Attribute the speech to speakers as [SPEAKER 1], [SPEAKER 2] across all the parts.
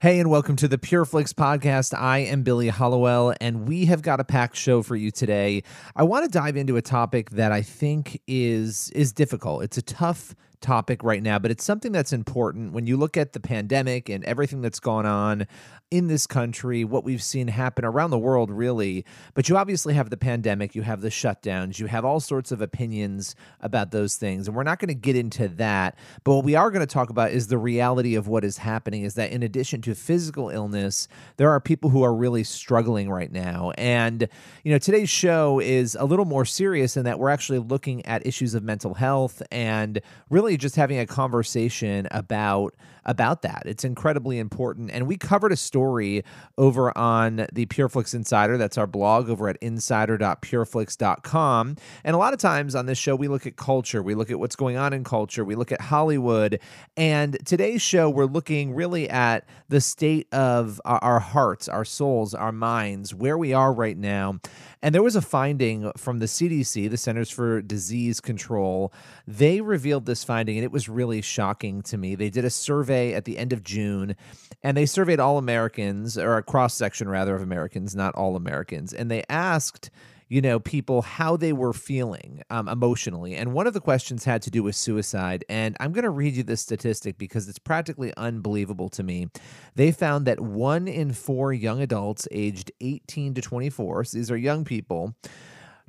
[SPEAKER 1] Hey, and welcome to the Pure PureFlix podcast. I am Billy Hallowell, and we have got a packed show for you today. I want to dive into a topic that I think is is difficult. It's a tough topic right now, but it's something that's important when you look at the pandemic and everything that's gone on in this country, what we've seen happen around the world, really. But you obviously have the pandemic, you have the shutdowns, you have all sorts of opinions about those things. And we're not going to get into that. But what we are going to talk about is the reality of what is happening is that in addition to physical illness, there are people who are really struggling right now. And, you know, today's show is a little more serious in that we're actually looking at issues of mental health and really just having a conversation about about that. It's incredibly important. And we covered a story over on the PureFlix Insider. That's our blog over at insider.pureflix.com. And a lot of times on this show, we look at culture, we look at what's going on in culture, we look at Hollywood. And today's show, we're looking really at the state of our hearts, our souls, our minds, where we are right now. And there was a finding from the CDC, the Centers for Disease Control. They revealed this finding, and it was really shocking to me. They did a survey at the end of June, and they surveyed all Americans, or a cross section rather of Americans, not all Americans. And they asked, you know, people how they were feeling um, emotionally. And one of the questions had to do with suicide. And I'm going to read you this statistic because it's practically unbelievable to me. They found that one in four young adults aged 18 to 24, so these are young people,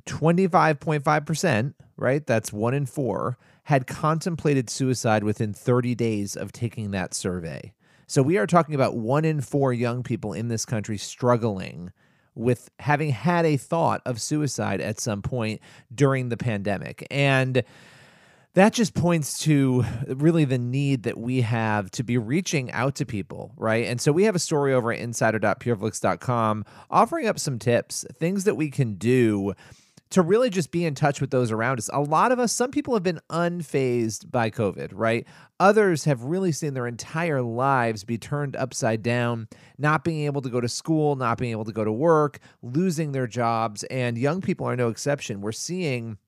[SPEAKER 1] 25.5%, right? That's one in four, had contemplated suicide within 30 days of taking that survey. So we are talking about one in four young people in this country struggling with having had a thought of suicide at some point during the pandemic. And that just points to really the need that we have to be reaching out to people, right? And so we have a story over at insider.pureflix.com offering up some tips, things that we can do to really just be in touch with those around us. A lot of us, some people have been unfazed by COVID, right? Others have really seen their entire lives be turned upside down, not being able to go to school, not being able to go to work, losing their jobs. And young people are no exception. We're seeing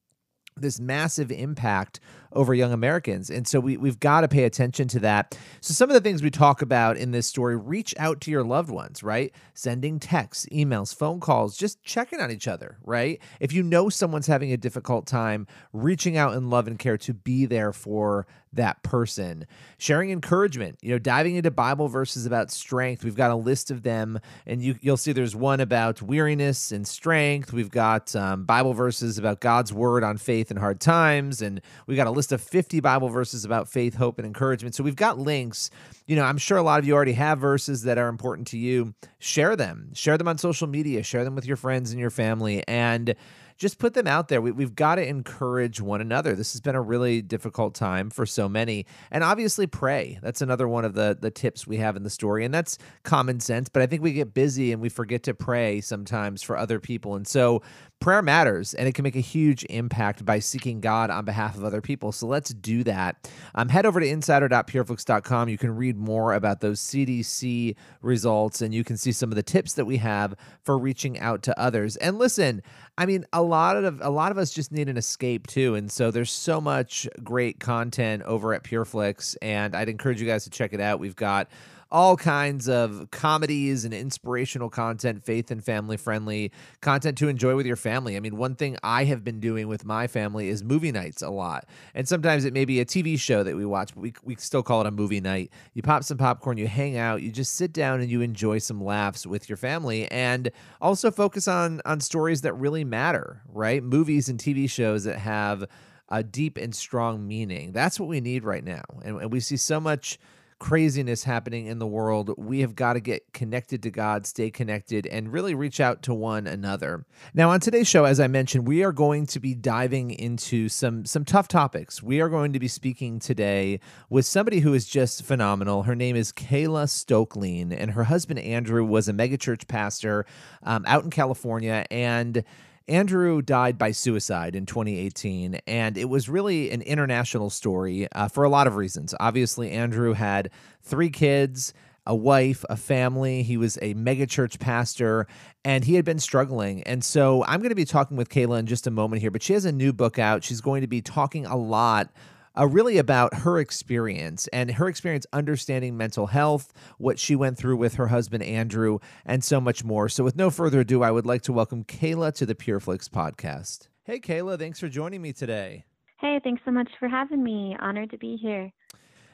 [SPEAKER 1] this massive impact over young Americans. And so we, we've got to pay attention to that. So, some of the things we talk about in this story reach out to your loved ones, right? Sending texts, emails, phone calls, just checking on each other, right? If you know someone's having a difficult time, reaching out in love and care to be there for that person. Sharing encouragement, you know, diving into Bible verses about strength. We've got a list of them, and you, you'll see there's one about weariness and strength. We've got um, Bible verses about God's word on faith in hard times, and we've got a list list of 50 Bible verses about faith, hope, and encouragement. So we've got links. You know, I'm sure a lot of you already have verses that are important to you. Share them, share them on social media, share them with your friends and your family. And just put them out there. We, have got to encourage one another. This has been a really difficult time for so many. And obviously, pray. That's another one of the, the tips we have in the story. And that's common sense, but I think we get busy and we forget to pray sometimes for other people. And so, prayer matters and it can make a huge impact by seeking God on behalf of other people. So let's do that. Um, head over to insider.pureflix.com. You can read more about those CDC results and you can see some of the tips that we have for reaching out to others. And listen, I mean, a lot of a lot of us just need an escape too, and so there's so much great content over at PureFlix, and I'd encourage you guys to check it out. We've got all kinds of comedies and inspirational content, faith and family friendly content to enjoy with your family. I mean, one thing I have been doing with my family is movie nights a lot. And sometimes it may be a TV show that we watch, but we, we still call it a movie night. You pop some popcorn, you hang out, you just sit down and you enjoy some laughs with your family and also focus on on stories that really matter, right? Movies and TV shows that have a deep and strong meaning. That's what we need right now. And, and we see so much craziness happening in the world, we have got to get connected to God, stay connected, and really reach out to one another. Now, on today's show, as I mentioned, we are going to be diving into some some tough topics. We are going to be speaking today with somebody who is just phenomenal. Her name is Kayla Stoecklein, and her husband Andrew was a megachurch pastor um, out in California, and Andrew died by suicide in 2018, and it was really an international story uh, for a lot of reasons. Obviously, Andrew had three kids, a wife, a family. He was a megachurch pastor, and he had been struggling. And so I'm going to be talking with Kayla in just a moment here, but she has a new book out. She's going to be talking a lot uh, really about her experience and her experience understanding mental health, what she went through with her husband Andrew, and so much more. So, with no further ado, I would like to welcome Kayla to the PureFlix podcast. Hey, Kayla, thanks for joining me today.
[SPEAKER 2] Hey, thanks so much for having me. Honored to be here.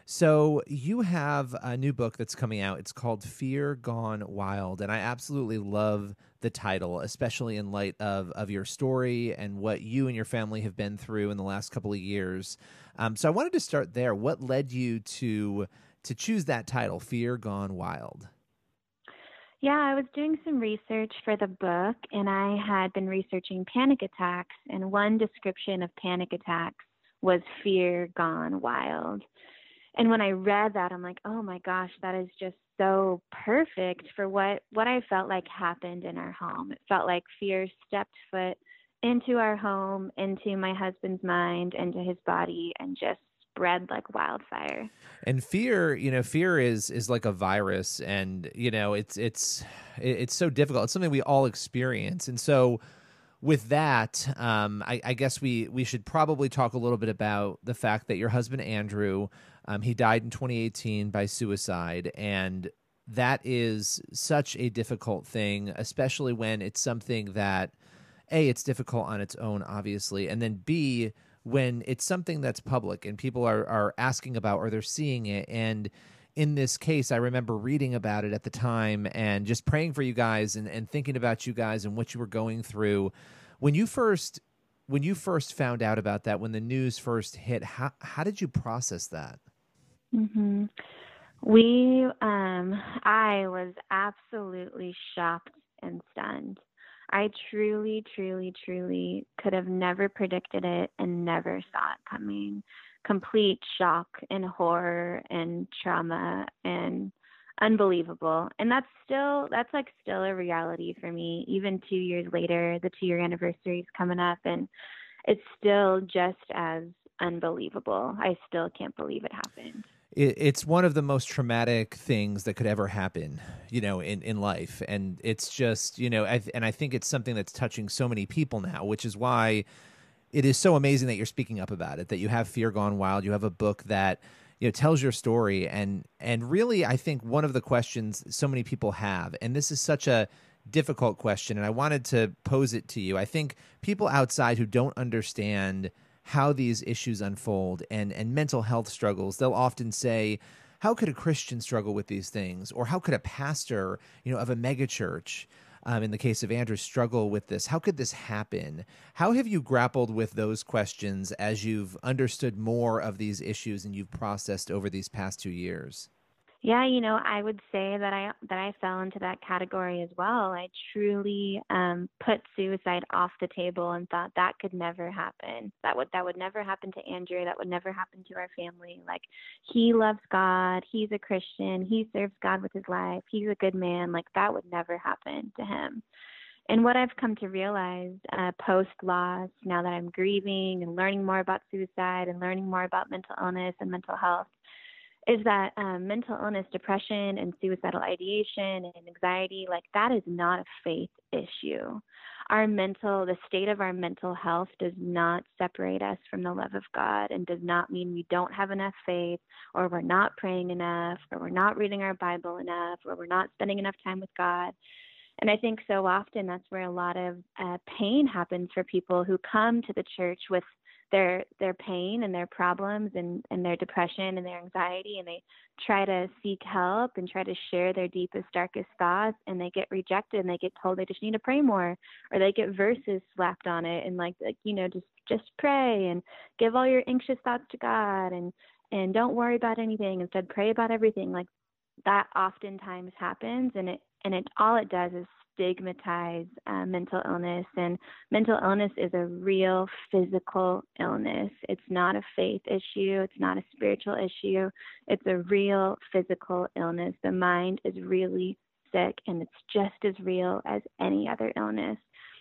[SPEAKER 1] So, you have a new book that's coming out. It's called Fear Gone Wild. And I absolutely love the title, especially in light of, of your story and what you and your family have been through in the last couple of years. Um, so I wanted to start there. What led you to to choose that title, Fear Gone Wild?
[SPEAKER 2] Yeah, I was doing some research for the book, and I had been researching panic attacks, and one description of panic attacks was fear gone wild. And when I read that, I'm like, oh my gosh, that is just so perfect for what what I felt like happened in our home. It felt like fear stepped foot into our home, into my husband's mind, into his body, and just spread like wildfire.
[SPEAKER 1] And fear, you know, fear is is like a virus, and you know, it's it's it's so difficult. It's something we all experience, and so with that, um, I, I, guess we we should probably talk a little bit about the fact that your husband Andrew, um, he died in 2018 by suicide, and that is such a difficult thing, especially when it's something that a it's difficult on its own obviously and then b when it's something that's public and people are are asking about or they're seeing it and in this case i remember reading about it at the time and just praying for you guys and, and thinking about you guys and what you were going through when you first when you first found out about that when the news first hit how how did you process that
[SPEAKER 2] mm-hmm. we um i was absolutely shocked and stunned I truly, truly, truly could have never predicted it and never saw it coming. Complete shock and horror and trauma and unbelievable. And that's still that's like still a reality for me. Even 2 years later, the 2 year anniversary is coming up and it's still just as unbelievable. I still can't believe it happened
[SPEAKER 1] it's one of the most traumatic things that could ever happen, you know, in, in life. And it's just, you know, I, and I think it's something that's touching so many people now, which is why it is so amazing that you're speaking up about it, that you have Fear Gone Wild, you have a book that, you know, tells your story. And, and really, I think one of the questions so many people have, and this is such a, difficult question and I wanted to pose it to you. I think people outside who don't understand how these issues unfold and and mental health struggles they'll often say how could a christian struggle with these things or how could a pastor you know of a megachurch um, in the case of andrew struggle with this how could this happen? How have you grappled with those questions as you've understood more of these issues and you've processed over these past two years
[SPEAKER 2] yeah, you know, I would say that I that I fell into that category as well. I truly um, put suicide off the table and thought that could never happen. That would that would never happen to Andrew. That would never happen to our family. Like he loves God. He's a Christian. He serves God with his life. He's a good man. Like that would never happen to him. And what I've come to realize uh, post loss, now that I'm grieving and learning more about suicide and learning more about mental illness and mental health, is that um, mental illness, depression, and suicidal ideation and anxiety, like that is not a faith issue. Our mental, the state of our mental health does not separate us from the love of God and does not mean we don't have enough faith or we're not praying enough or we're not reading our Bible enough or we're not spending enough time with God. And I think so often that's where a lot of uh, pain happens for people who come to the church with their their pain and their problems and and their depression and their anxiety and they try to seek help and try to share their deepest darkest thoughts and they get rejected and they get told they just need to pray more or they get verses slapped on it and like like you know just just pray and give all your anxious thoughts to God and and don't worry about anything. Instead pray about everything. Like that oftentimes happens and it and it all it does is stigmatize uh, mental illness and mental illness is a real physical illness. It's not a faith issue. It's not a spiritual issue. It's a real physical illness. The mind is really sick and it's just as real as any other illness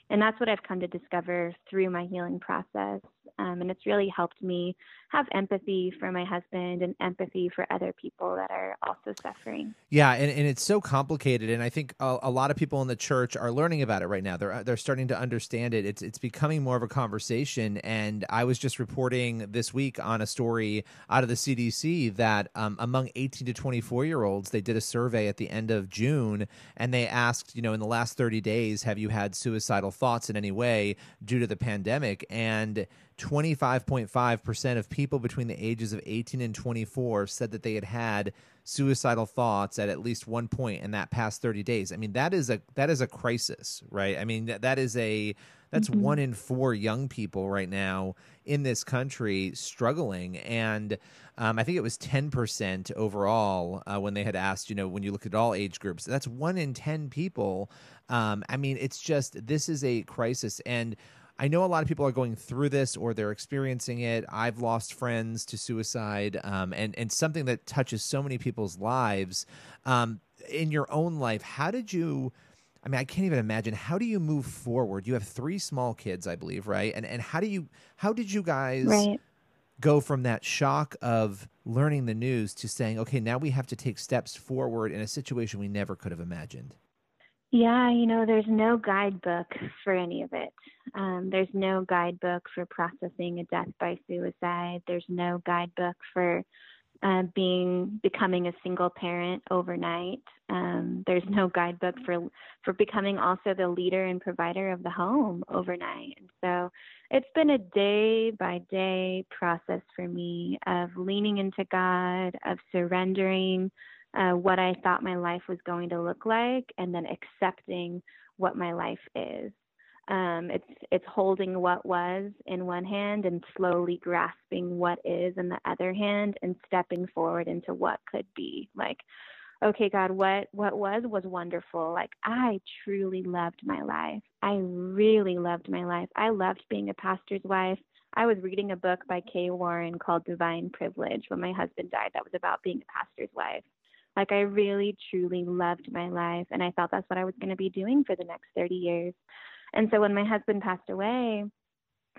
[SPEAKER 2] and that's what I've come to discover through my healing process. Um, and it's really helped me have empathy for my husband and empathy for other people that are also suffering.
[SPEAKER 1] Yeah, and, and it's so complicated, and I think a, a, lot of people in the church are learning about it right now. They're they're starting to understand it. It's it's becoming more of a conversation. And I was just reporting this week on a story out of the CDC that um, among 18 to 24 year olds, they did a survey at the end of June, and they asked, you know, in the last 30 days, have you had suicidal thoughts in any way due to the pandemic? And 25.5% of people between the ages of 18 and 24 said that they had had suicidal thoughts at at least one point in that past 30 days. I mean, that is a that is a crisis, right? I mean, that, that is a that's mm-hmm. one in four young people right now in this country struggling and um, I think it was 10% overall uh, when they had asked, you know, when you look at all age groups, that's one in 10 people. Um, I mean, it's just, this is a crisis. And I know a lot of people are going through this or they're experiencing it. I've lost friends to suicide, um, and and something that touches so many people's lives. Um, in your own life, how did you? I mean, I can't even imagine. How do you move forward? You have three small kids, I believe, right? And and how do you? How did you guys?
[SPEAKER 2] Right.
[SPEAKER 1] Go from that shock of learning the news to saying, okay, now we have to take steps forward in a situation we never could have imagined.
[SPEAKER 2] Yeah, you know, there's no guidebook for any of it. Um, there's no guidebook for processing a death by suicide. There's no guidebook for uh, being becoming a single parent overnight. Um, there's no guidebook for for becoming also the leader and provider of the home overnight. And so it's been a day by day process for me of leaning into God, of surrendering uh, what I thought my life was going to look like, and then accepting what my life is. Um, it's it's holding what was in one hand and slowly grasping what is in the other hand and stepping forward into what could be. Like, okay, God, what what was was wonderful. Like I truly loved my life. I really loved my life. I loved being a pastor's wife. I was reading a book by Kay Warren called Divine Privilege when my husband died. That was about being a pastor's wife. Like I really truly loved my life and I thought that's what I was going to be doing for the next 30 years. And so when my husband passed away,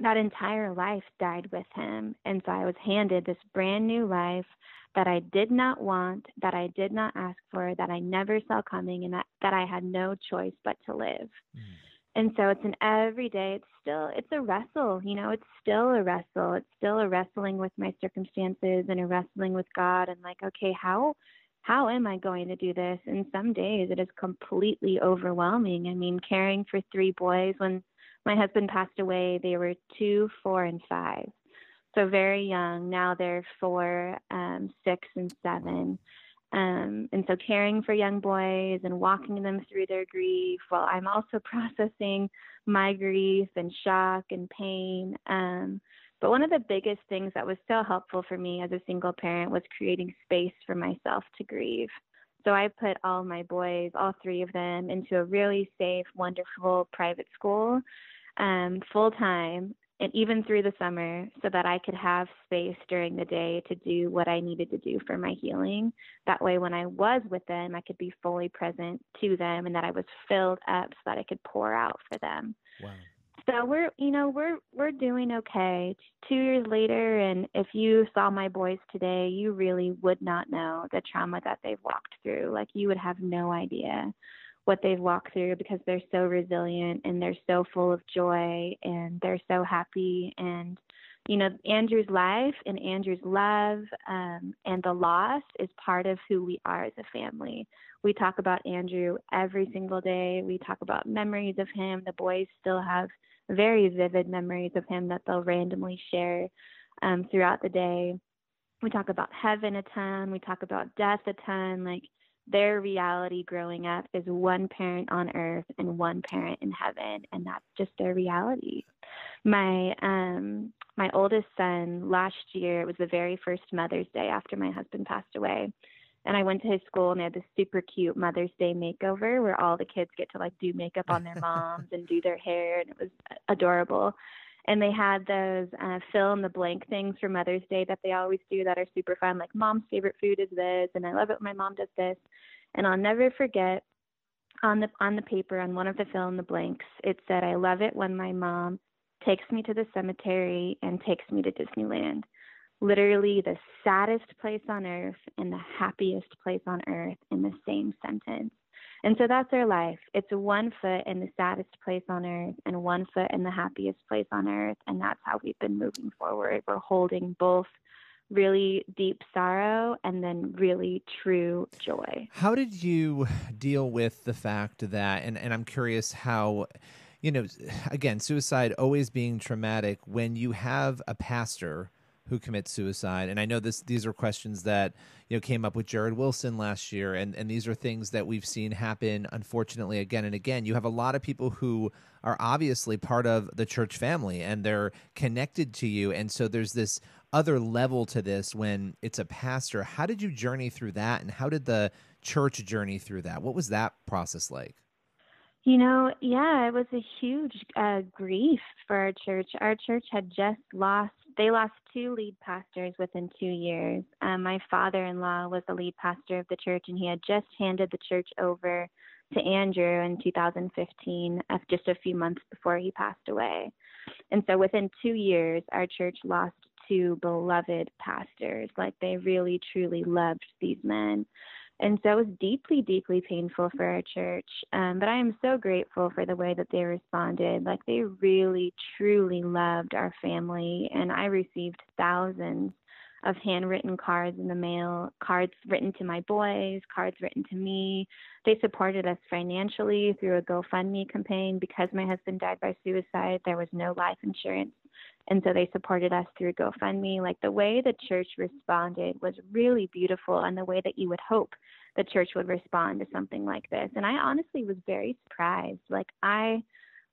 [SPEAKER 2] that entire life died with him. And so I was handed this brand new life that I did not want, that I did not ask for, that I never saw coming, and that, that I had no choice but to live. Mm. And so it's an everyday, it's still, it's a wrestle, you know, it's still a wrestle. It's still a wrestling with my circumstances and a wrestling with God and like, okay, how, how am I going to do this? And some days it is completely overwhelming. I mean, caring for three boys when my husband passed away, they were two, four, and five. So very young. Now they're four, um, six, and seven. Um, and so caring for young boys and walking them through their grief while I'm also processing my grief and shock and pain. Um, but one of the biggest things that was so helpful for me as a single parent was creating space for myself to grieve. So I put all my boys, all three of them, into a really safe, wonderful private school um, full time and even through the summer so that I could have space during the day to do what I needed to do for my healing. That way, when I was with them, I could be fully present to them and that I was filled up so that I could pour out for them.
[SPEAKER 1] Wow
[SPEAKER 2] so we're you know we're we're doing okay. Two years later and if you saw my boys today you really would not know the trauma that they've walked through. Like you would have no idea what they've walked through because they're so resilient and they're so full of joy and they're so happy. And you know andrew's life and andrew's love um, and the loss is part of who we are as a family. We talk about andrew every single day. We talk about memories of him. The boys still have very vivid memories of him that they'll randomly share um, throughout the day. We talk about heaven a ton. We talk about death a ton. Like their reality growing up is one parent on earth and one parent in heaven and that's just their reality my um my oldest son last year it was the very first mother's day after my husband passed away and i went to his school and they had this super cute mother's day makeover where all the kids get to like do makeup on their moms and do their hair and it was adorable and they had those uh, fill in the blank things for Mother's Day that they always do that are super fun, like mom's favorite food is this, and I love it when my mom does this. And I'll never forget on the on the paper on one of the fill in the blanks, it said, "I love it when my mom takes me to the cemetery and takes me to Disneyland." Literally the saddest place on earth and the happiest place on earth in the same sentence. And so that's our life. It's one foot in the saddest place on earth and one foot in the happiest place on earth. And that's how we've been moving forward. We're holding both really deep sorrow and then really true joy.
[SPEAKER 1] How did you deal with the fact that, and, and I'm curious how, you know, again, suicide always being traumatic when you have a pastor who commits suicide. And I know this these are questions that you know came up with Jarrid Wilson last year, and and these are things that we've seen happen unfortunately again and again. You have a lot of people who are obviously part of the church family and they're connected to you, and so there's this other level to this when it's a pastor. How did you journey through that, and how did the church journey through that? What was that process like?
[SPEAKER 2] You know, yeah, it was a huge uh, grief for our church. Our church had just lost they lost two lead pastors within two years. Um, my father in law was the lead pastor of the church, and he had just handed the church over to Andrew in 2015, uh, just a few months before he passed away. And so within two years, our church lost two beloved pastors. Like they really, truly loved these men. And so it was deeply, deeply painful for our church. Um, but I am so grateful for the way that they responded. Like they really, truly loved our family. And I received thousands of handwritten cards in the mail, cards written to my boys, cards written to me. They supported us financially through a GoFundMe campaign because my husband died by suicide. There was no life insurance. And so they supported us through GoFundMe. Like the way the church responded was really beautiful and the way that you would hope the church would respond to something like this. And I honestly was very surprised. Like I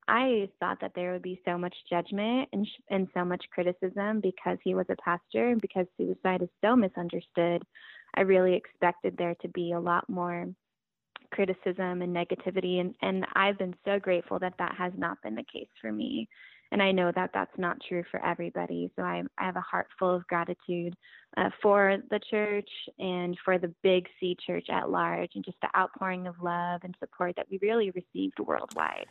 [SPEAKER 2] I thought that there would be so much judgment and sh- and so much criticism because he was a pastor and because suicide is so misunderstood. I really expected there to be a lot more criticism and negativity and and I've been so grateful that that has not been the case for me and I know that that's not true for everybody. So I, I have a heart full of gratitude uh, for the church and for the Big C Church at large, and just the outpouring of love and support that we really received worldwide.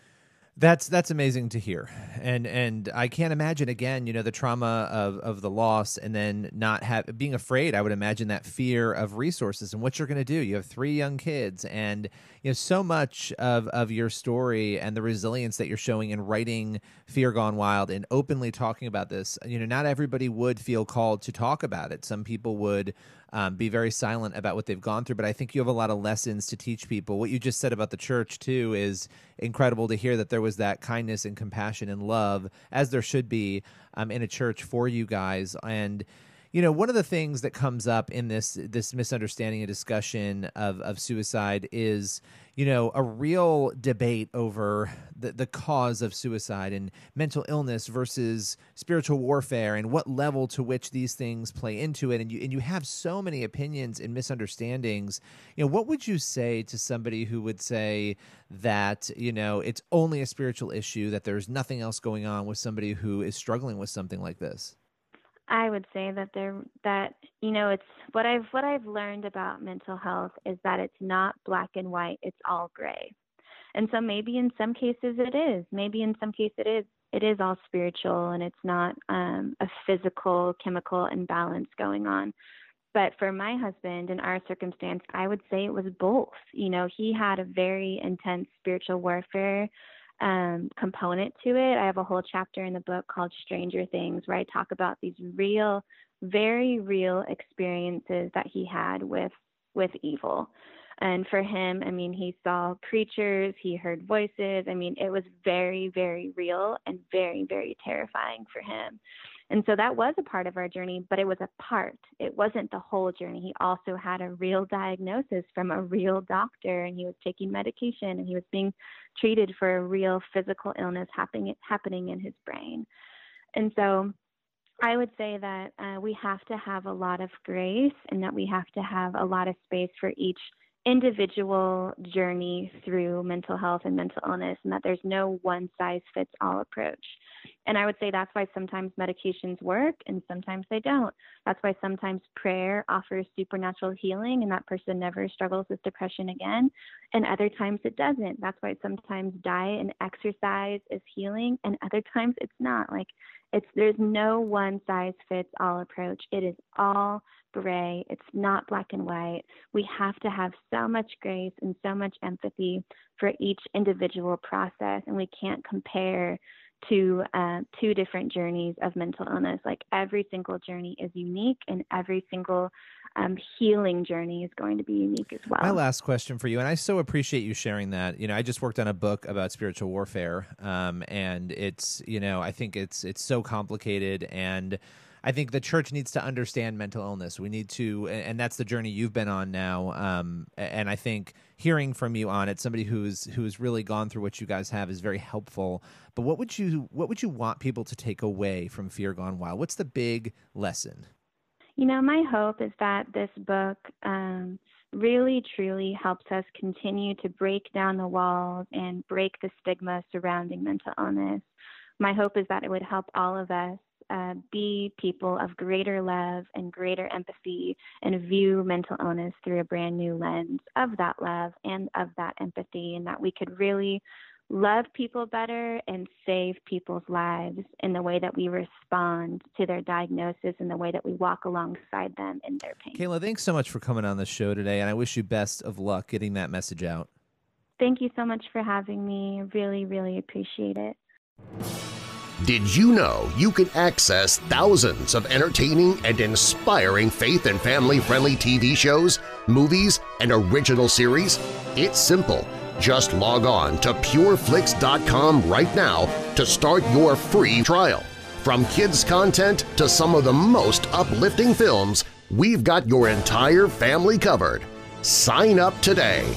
[SPEAKER 1] That's that's amazing to hear, and and I can't imagine again, you know, the trauma of, of the loss, and then not have being afraid. I would imagine that fear of resources and what you're going to do. You have three young kids, and you know so much of of your story and the resilience that you're showing in writing "Fear Gone Wild" and openly talking about this. You know, not everybody would feel called to talk about it. Some people would um, be very silent about what they've gone through. But I think you have a lot of lessons to teach people. What you just said about the church, too, is incredible to hear that there was that kindness and compassion and love, as there should be um, in a church for you guys. And you know one of the things that comes up in this this misunderstanding and discussion of of suicide is you know a real debate over the, the cause of suicide and mental illness versus spiritual warfare and what level to which these things play into it. And you and you have so many opinions and misunderstandings. You know what would you say to somebody who would say that you know it's only a spiritual issue that there's nothing else going on with somebody who is struggling with something like this
[SPEAKER 2] I would say that there that you know it's what I've what I've learned about mental health is that it's not black and white, it's all gray. And so maybe in some cases it is. Maybe in some cases it is it is all spiritual and it's not um, a physical chemical imbalance going on. But for my husband in our circumstance, I would say it was both. You know, he had a very intense spiritual warfare um, component to it. I have a whole chapter in the book called Stranger Things where I talk about these real, very real experiences that he had with with evil. And for him, I mean, he saw creatures, he heard voices. I mean, it was very, very real and very, very terrifying for him. And so that was a part of our journey, but it was a part. It wasn't the whole journey. He also had a real diagnosis from a real doctor, and he was taking medication, and he was being treated for a real physical illness happening happening in his brain. And so I would say that uh, we have to have a lot of grace and that we have to have a lot of space for each individual journey through mental health and mental illness, and that there's no one size fits all approach. And I would say that's why sometimes medications work and sometimes they don't. That's why sometimes prayer offers supernatural healing and that person never struggles with depression again. And other times it doesn't. That's why sometimes diet and exercise is healing and other times it's not. Like it's there's no one size fits all approach. It is all gray. It's not black and white. We have to have so much grace and so much empathy for each individual process, and we can't compare to uh, two different journeys of mental illness. Like every single journey is unique, and every single um, healing journey is going to be unique as well.
[SPEAKER 1] My last question for you, and I so appreciate you sharing that. You know, I just worked on a book about spiritual warfare, um, and it's you know I think it's it's so complicated and. I think the church needs to understand mental illness. We need to, and that's the journey you've been on now. Um, and I think hearing from you on it, somebody who's who's really gone through what you guys have, is very helpful. But what would you what would you want people to take away from Fear Gone Wild? What's the big lesson?
[SPEAKER 2] You know, my hope is that this book um, really truly helps us continue to break down the walls and break the stigma surrounding mental illness. My hope is that it would help all of us uh, be people of greater love and greater empathy and view mental illness through a brand new lens of that love and of that empathy, and that we could really love people better and save people's lives in the way that we respond to their diagnosis and the way that we walk alongside them in their pain.
[SPEAKER 1] Kayla, thanks so much for coming on the show today, and I wish you best of luck getting that message out.
[SPEAKER 2] Thank you so much for having me. Really, really appreciate it.
[SPEAKER 3] Did you know you can access thousands of entertaining and inspiring faith and family-friendly TV shows, movies, and original series? It's simple. Just log on to pureflix.com right now to start your free trial. From kids' content to some of the most uplifting films, we've got your entire family covered. Sign up today.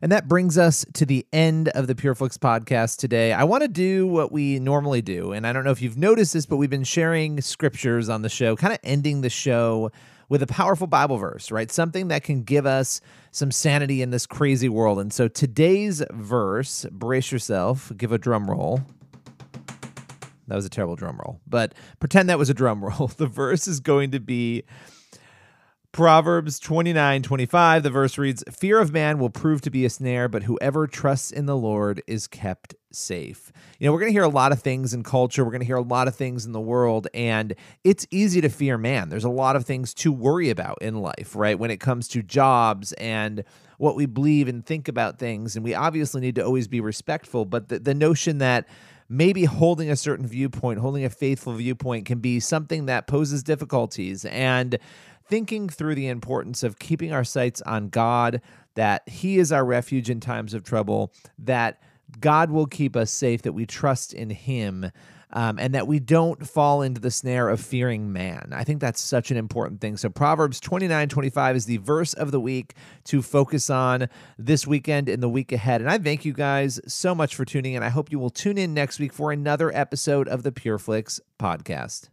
[SPEAKER 1] And that brings us to the end of the PureFlix podcast today. I want to do what we normally do. And I don't know if you've noticed this, but we've been sharing scriptures on the show, kind of ending the show with a powerful Bible verse, right? Something that can give us some sanity in this crazy world. And so today's verse, brace yourself, give a drum roll. That was a terrible drum roll, but pretend that was a drum roll. The verse is going to be Proverbs 29 25, the verse reads, Fear of man will prove to be a snare, but whoever trusts in the Lord is kept safe. You know, we're going to hear a lot of things in culture, we're going to hear a lot of things in the world, and it's easy to fear man. There's a lot of things to worry about in life, right? When it comes to jobs and what we believe and think about things. And we obviously need to always be respectful, but the, the notion that maybe holding a certain viewpoint, holding a faithful viewpoint can be something that poses difficulties. And thinking through the importance of keeping our sights on God, that He is our refuge in times of trouble, that God will keep us safe, that we trust in Him. Um, and that we don't fall into the snare of fearing man. I think that's such an important thing. So, Proverbs 29 25 is the verse of the week to focus on this weekend and the week ahead. And I thank you guys so much for tuning in. I hope you will tune in next week for another episode of the PureFlix podcast.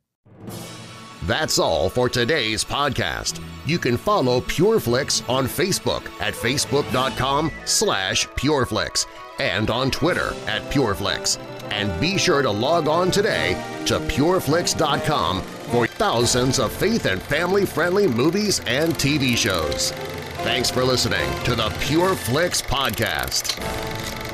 [SPEAKER 3] That's all for today's podcast. You can follow PureFlix on Facebook at facebook.com slash PureFlix and on Twitter at PureFlix. And be sure to log on today to PureFlix.com for thousands of faith and family-friendly movies and TV shows. Thanks for listening to the PureFlix Podcast.